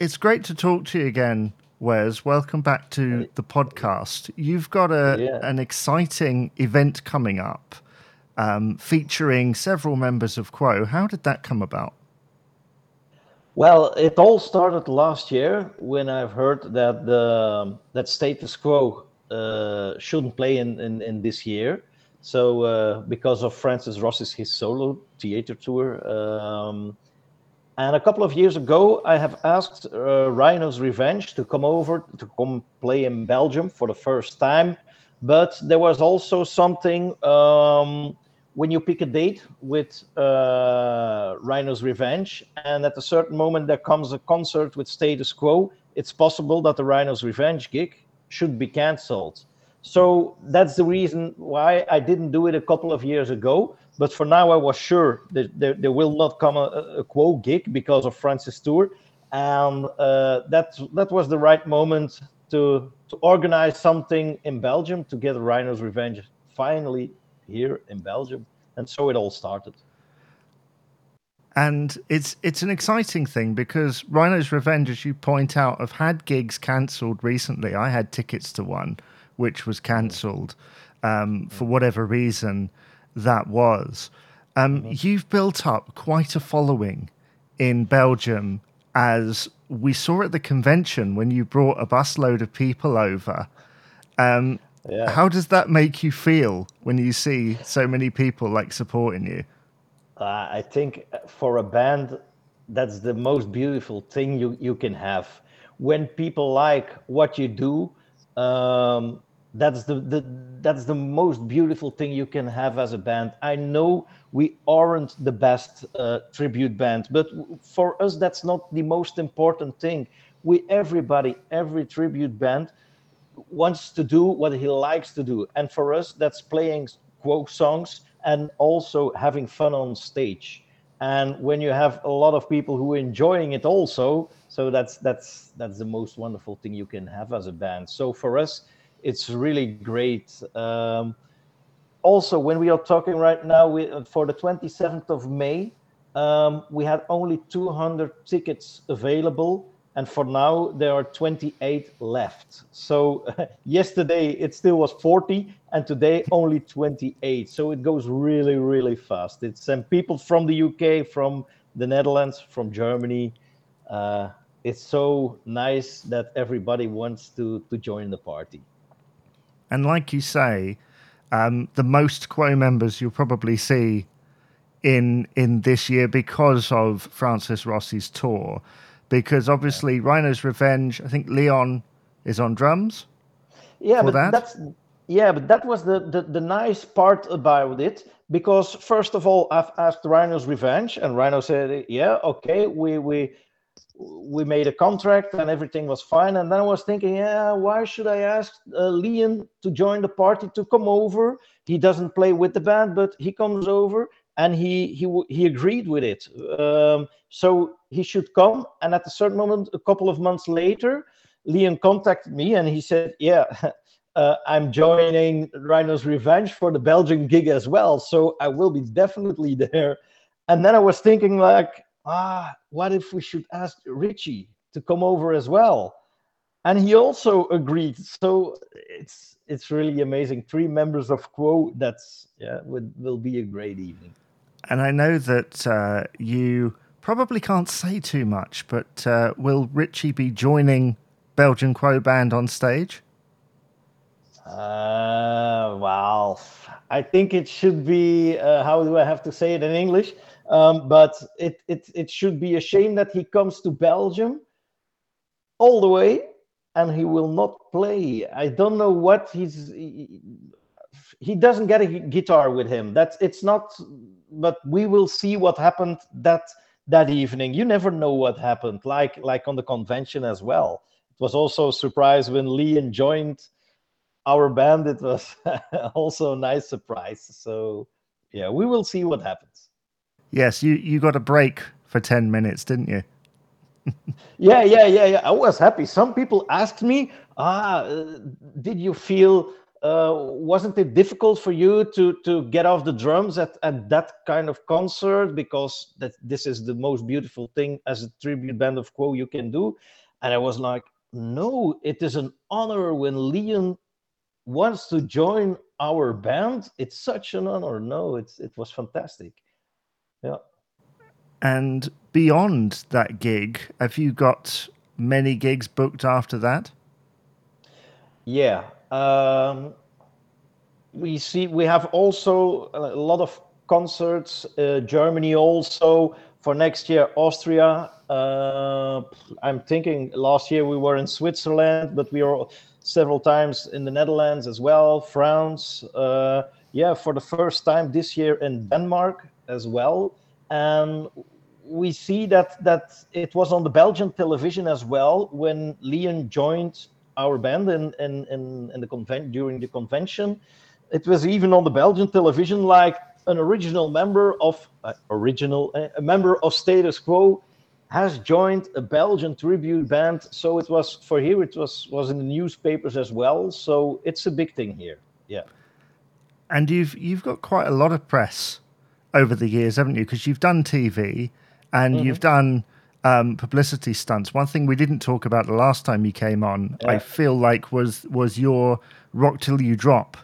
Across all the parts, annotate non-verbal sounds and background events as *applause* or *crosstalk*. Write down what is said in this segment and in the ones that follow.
it's great to talk to you again, Wes. Welcome back to the podcast. You've got a yeah. an exciting event coming up um, featuring several members of Quo. How did that come about? Well, it all started last year when I've heard that the that status quo uh, shouldn't play in, in, in, this year. So uh, because of Francis Rossi's his solo theater tour, um, and a couple of years ago, I have asked uh, Rhino's Revenge to come over to come play in Belgium for the first time. But there was also something um, when you pick a date with uh, Rhino's Revenge, and at a certain moment there comes a concert with Status Quo, it's possible that the Rhino's Revenge gig should be cancelled. So that's the reason why I didn't do it a couple of years ago. But for now, I was sure that there, there will not come a, a Quo gig because of Francis Tour, and uh, that that was the right moment to to organize something in Belgium to get Rhino's Revenge finally here in Belgium, and so it all started. And it's it's an exciting thing because Rhino's Revenge, as you point out, have had gigs cancelled recently. I had tickets to one, which was cancelled um, for whatever reason that was. Um, mm-hmm. You've built up quite a following in Belgium, as we saw at the convention when you brought a busload of people over. Um, yeah. How does that make you feel when you see so many people like supporting you? Uh, I think for a band, that's the most beautiful thing you, you can have. When people like what you do, um, that's the, the that's the most beautiful thing you can have as a band. I know we aren't the best uh, tribute band, but for us, that's not the most important thing. We everybody, every tribute band wants to do what he likes to do. And for us, that's playing Quo songs and also having fun on stage. And when you have a lot of people who are enjoying it also, so that's that's that's the most wonderful thing you can have as a band. So for us, it's really great. Um, also, when we are talking right now, we, for the 27th of May, um, we had only 200 tickets available and for now there are 28 left. So *laughs* yesterday it still was 40 and today only 28 so it goes really really fast. It's and people from the uk from the netherlands from germany uh, it's so nice that everybody wants to to join the party. And like you say um, the most quo members you'll probably see in in this year because of francis rossi's tour because obviously. Rhino's Revenge. I think Leon is on drums. Yeah, but that. that's yeah, but that was the, the the nice part about it because first of all, I've asked Rhino's Revenge, and Rhino said, "Yeah, okay, we we." We made a contract and everything was fine. And then I was thinking, yeah, why should I ask uh, Leon to join the party to come over? He doesn't play with the band, but he comes over and he he he agreed with it. Um, so he should come. And at a certain moment, a couple of months later, Leon contacted me and he said, "Yeah, *laughs* uh, I'm joining Rhino's Revenge for the Belgian gig as well, so I will be definitely there." And then I was thinking, like, ah, what if we should ask Richie to come over as well? And he also agreed. So it's it's really amazing. Three members of Quo. That's yeah, will, will be a great evening. And I know that uh, you probably can't say too much, but uh, will Richie be joining Belgian Quo Band on stage? Uh, well, I think it should be. Uh, how do I have to say it in English? Um, but it, it it should be a shame that he comes to Belgium all the way and he will not play. I don't know what he's. He, he doesn't get a guitar with him. That's it's not. But we will see what happened that that evening. You never know what happened, like like on the convention as well. It was also a surprise when Leon joined our band. It was *laughs* also a nice surprise. So yeah, we will see what happens. Yes, you you got a break for ten minutes, didn't you? *laughs* yeah, yeah, yeah, yeah. I was happy. Some people asked me, "Ah, uh, did you feel uh, wasn't it difficult for you to to get off the drums at, at that kind of concert? Because that this is the most beautiful thing as a tribute band of quo you can do. And i was like no it is an honor when leon wants to join our band. It's such an honor. No it's it was fantastic. Yeah. And beyond that gig have you got many gigs booked after that? Yeah um, we see we have also a lot of concerts. Uh, Germany also for next year. Austria. Uh, I'm thinking last year we were in Switzerland, but we are several times in the Netherlands as well. France. Uh, yeah, for the first time this year in Denmark as well. And we see that that it was on the Belgian television as well when Leon joined our band in in in, in the convent during the convention. It was even on the Belgian television, like an original member of uh, original uh, a member of Status Quo has joined a Belgian tribute band. So it was for here. It was was in the newspapers as well. So it's a big thing here. Yeah. And you've you've got quite a lot of press over the years, haven't you? Because you've done TV and mm-hmm. you've done um, publicity stunts. One thing we didn't talk about the last time you came on, yeah. I feel like was was your Rock Till You Drop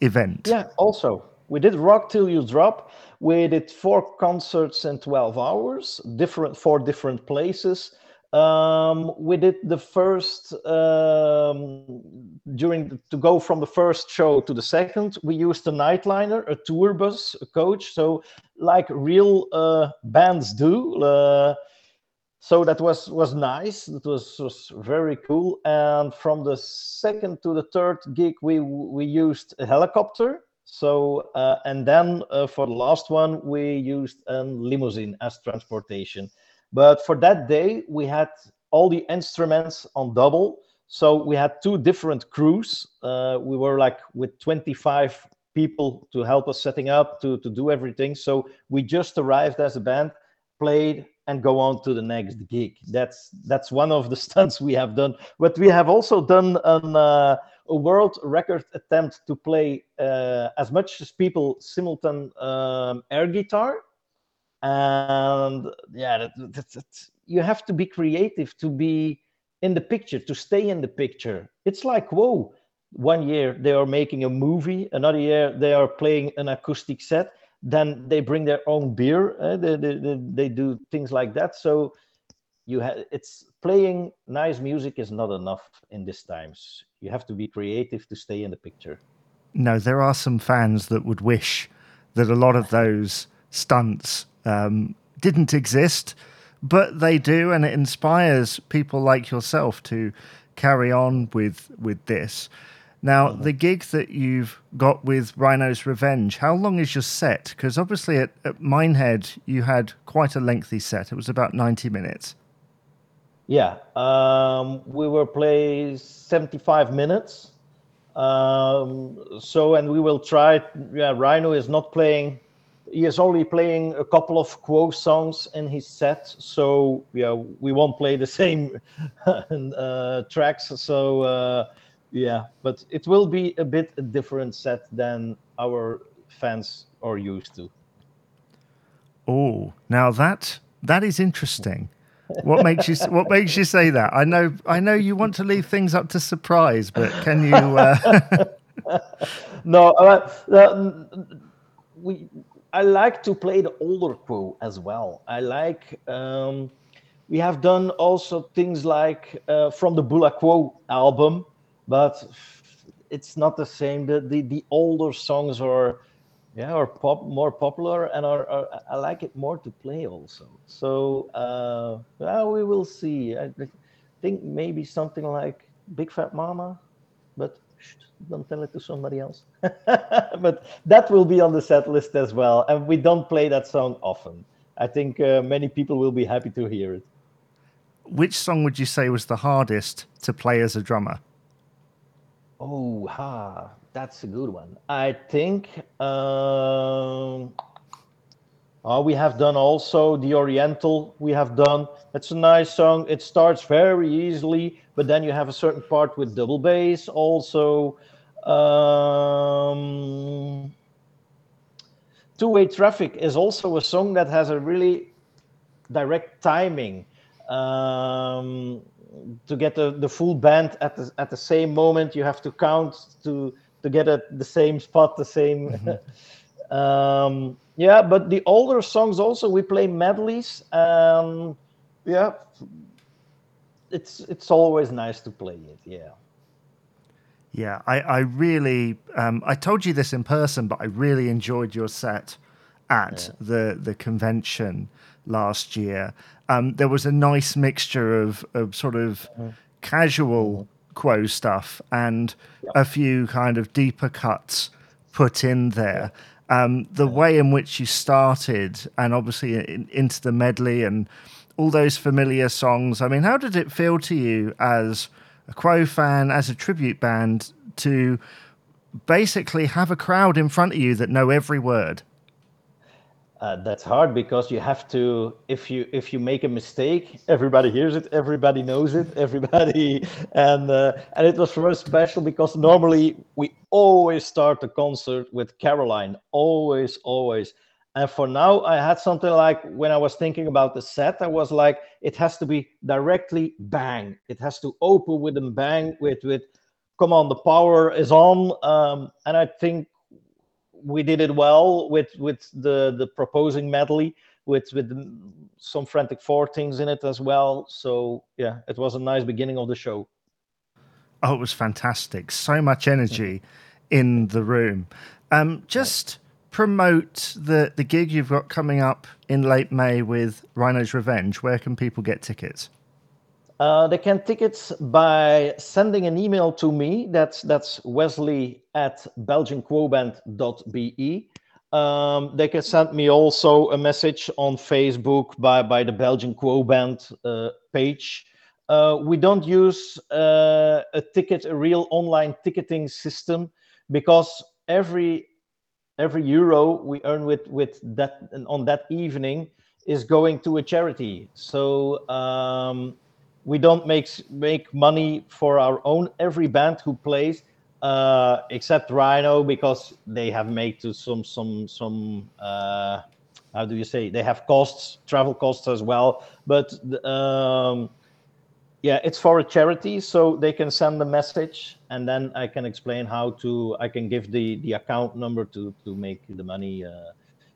event. Yeah, also we did Rock Till You Drop. We did four concerts in twelve hours, different four different places. Um, we did the first um, during the, to go from the first show to the second. We used a nightliner, a tour bus, a coach. So like real uh, bands do. Uh, so that was was nice. It was, was very cool. And from the second to the third gig we we used a helicopter. So uh, and then uh, for the last one we used a limousine as transportation. But for that day we had all the instruments on double. So we had two different crews. Uh, we were like with 25 people to help us setting up to to do everything. So we just arrived as a band played and go on to the next gig. That's that's one of the *laughs* stunts we have done. But we have also done an, uh, a world record attempt to play uh, as much as people simultan um, air guitar, and yeah, that, that, that, you have to be creative to be in the picture, to stay in the picture. It's like whoa. One year they are making a movie, another year they are playing an acoustic set then they bring their own beer. Uh, they, they, they do things like that. So you have it's playing nice music is not enough in these times. You have to be creative to stay in the picture. No, there are some fans that would wish that a lot of those stunts um, didn't exist, but they do, and it inspires people like yourself to carry on with with this. Now, mm-hmm. the gig that you've got with Rhino's Revenge, how long is your set? Because obviously at, at Minehead, you had quite a lengthy set. It was about 90 minutes. Yeah, um, we were playing 75 minutes. Um, so, and we will try. Yeah, Rhino is not playing. He is only playing a couple of quo songs in his set. So, yeah, we won't play the *laughs* same uh, tracks. So, uh, yeah, but it will be a bit a different set than our fans are used to. Oh, now that that is interesting. What makes you What makes you say that? I know I know you want to leave things up to surprise, but can you? Uh... *laughs* no, uh, uh, we. I like to play the older quo as well. I like. Um, we have done also things like uh, from the Bula Quo album but it's not the same. The the, the older songs are yeah are pop more popular and are, are, I like it more to play also. So uh, well, we will see. I think maybe something like Big Fat Mama, but don't tell it to somebody else. *laughs* but that will be on the set list as well, and we don't play that song often. I think uh, many people will be happy to hear it. Which song would you say was the hardest to play as a drummer? Oh, ha, that's a good one. I think um, uh, we have done also the Oriental. We have done. It's a nice song. It starts very easily, but then you have a certain part with double bass also. Um, Two-way traffic is also a song that has a really direct timing um, to get the, the full band at the, at the same moment. You have to count to to get at the same spot, the same. Mm-hmm. *laughs* um, yeah, but the older songs also we play medleys. Um, yeah, it's it's always nice to play it. Yeah. Yeah, I, I really, um, I told you this in person, but I really enjoyed your set at yeah. the the convention last year. Um, there was a nice mixture of, of sort of mm-hmm. casual quo stuff and yep. a few kind of deeper cuts put in there. Um, the way in which you started, and obviously in, into the medley and all those familiar songs. I mean, how did it feel to you as a Quo fan, as a tribute band, to basically have a crowd in front of you that know every word? Uh, that's hard because you have to if you if you make a mistake everybody hears it everybody knows it everybody *laughs* and uh, and it was very special because normally we always start the concert with caroline always always. And for now i had something like when i was thinking about the set i was like it has to be directly bang. It has to open with a bang with with come on the power is on. Um, and i think we did it well with with the the proposing medley with with some frantic four things in it as well. So yeah, it was a nice beginning of the show. Oh, it was fantastic! So much energy in the room. Um, just promote the the gig you've got coming up in late May with Rhino's Revenge. Where can people get tickets? Uh, they can tickets by sending an email to me. That's that's Wesley at belgianquoband.be. Um, they can send me also a message on Facebook by, by the Belgian Quo Band uh, page. Uh, we don't use uh, a ticket, a real online ticketing system, because every every euro we earn with with that on that evening is going to a charity. So um, we don't make make money for our own. Every band who plays, uh, except Rhino, because they have made to some some some. Uh, how do you say? They have costs, travel costs as well. But um, yeah, it's for a charity, so they can send a message, and then I can explain how to. I can give the the account number to to make the money. Uh,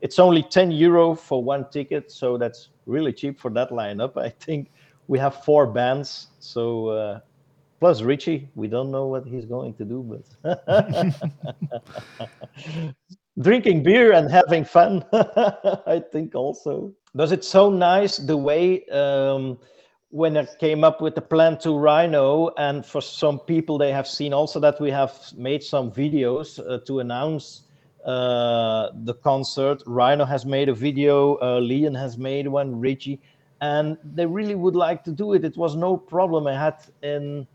it's only 10 euro for one ticket, so that's really cheap for that lineup. I think we have four bands, so uh, plus Richie. We don't know what he's going to do, but *laughs* drinking beer and having fun. *laughs* I think also. Does it so nice the way um, when I came up with the plan to Rhino, and for some people they have seen also that we have made some videos uh, to announce uh, the concert. Rhino has made a video, uh, Leon has made one, Richie and they really would like to do it. It was no problem. I had in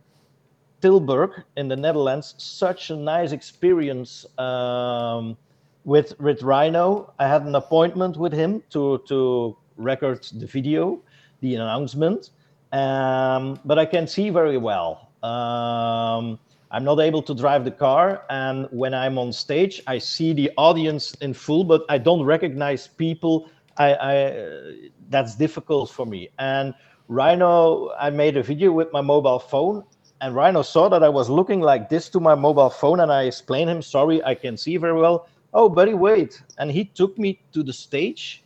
Tilburg in the Netherlands such a nice experience um, with with Rhino. I had an appointment with him to to record the video, the announcement, um, but I can see very well. Um, I'm not able to drive the car, and when I'm on stage, I see the audience in full, but I don't recognize people I, I that's difficult for me. And Rhino, I made a video with my mobile phone, and Rhino saw that I was looking like this to my mobile phone, and I explained him, "Sorry, I can see very well." Oh, buddy, wait! And he took me to the stage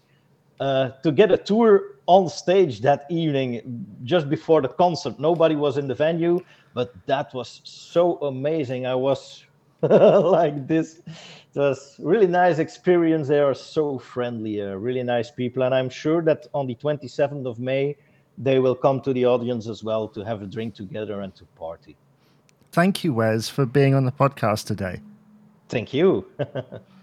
uh, to get a tour on stage that evening, just before the concert. Nobody was in the venue, but that was so amazing. I was *laughs* like this it was really nice experience. They are so friendly, uh, really nice people, and I'm sure that on the 27th of May they will come to the audience as well to have a drink together and to party. Thank you, Wes, for being on the podcast today. Thank you. *laughs*